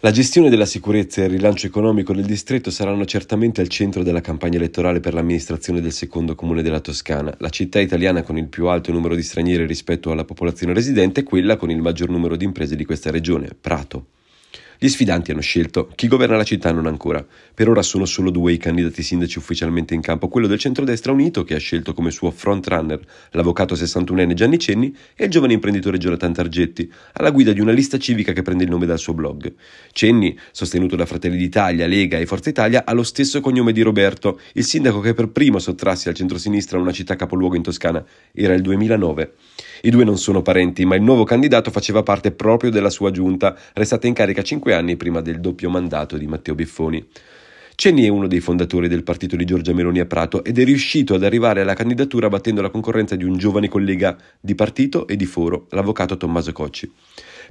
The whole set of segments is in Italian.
La gestione della sicurezza e il rilancio economico del distretto saranno certamente al centro della campagna elettorale per l'amministrazione del secondo comune della Toscana. La città italiana con il più alto numero di stranieri rispetto alla popolazione residente è quella con il maggior numero di imprese di questa regione, Prato. Gli sfidanti hanno scelto, chi governa la città non ancora. Per ora sono solo due i candidati sindaci ufficialmente in campo, quello del centrodestra unito che ha scelto come suo frontrunner l'avvocato 61enne Gianni Cenni e il giovane imprenditore Jonathan Targetti, alla guida di una lista civica che prende il nome dal suo blog. Cenni, sostenuto da Fratelli d'Italia, Lega e Forza Italia, ha lo stesso cognome di Roberto, il sindaco che per primo sottrasse al centrosinistra una città capoluogo in Toscana. Era il 2009. I due non sono parenti, ma il nuovo candidato faceva parte proprio della sua giunta, restata in carica cinque anni prima del doppio mandato di Matteo Biffoni. Cenni è uno dei fondatori del partito di Giorgia Meloni a Prato ed è riuscito ad arrivare alla candidatura battendo la concorrenza di un giovane collega di partito e di foro, l'avvocato Tommaso Cocci.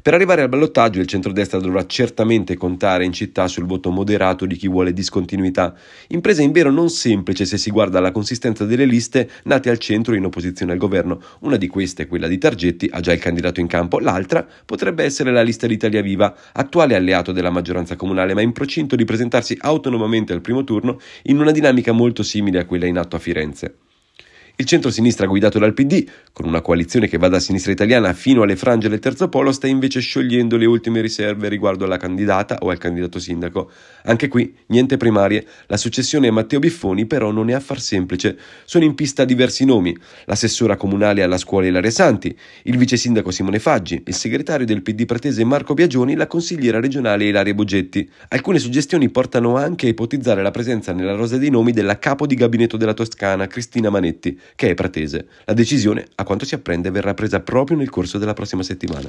Per arrivare al ballottaggio il centrodestra dovrà certamente contare in città sul voto moderato di chi vuole discontinuità, impresa in vero non semplice se si guarda alla consistenza delle liste nate al centro in opposizione al governo. Una di queste, quella di Targetti, ha già il candidato in campo, l'altra potrebbe essere la lista di Italia Viva, attuale alleato della maggioranza comunale ma in procinto di presentarsi autonomamente al primo turno in una dinamica molto simile a quella in atto a Firenze. Il centro-sinistra guidato dal PD, con una coalizione che va da sinistra italiana fino alle frange del terzo polo, sta invece sciogliendo le ultime riserve riguardo alla candidata o al candidato sindaco. Anche qui, niente primarie. La successione a Matteo Biffoni però non è affar semplice. Sono in pista diversi nomi. L'assessora comunale alla scuola Ilaria Santi, il vice sindaco Simone Faggi, il segretario del PD pratese Marco Biagioni, la consigliera regionale Ilaria Bugetti. Alcune suggestioni portano anche a ipotizzare la presenza nella rosa dei nomi della capo di gabinetto della Toscana, Cristina Manetti che è pratese. La decisione, a quanto si apprende, verrà presa proprio nel corso della prossima settimana.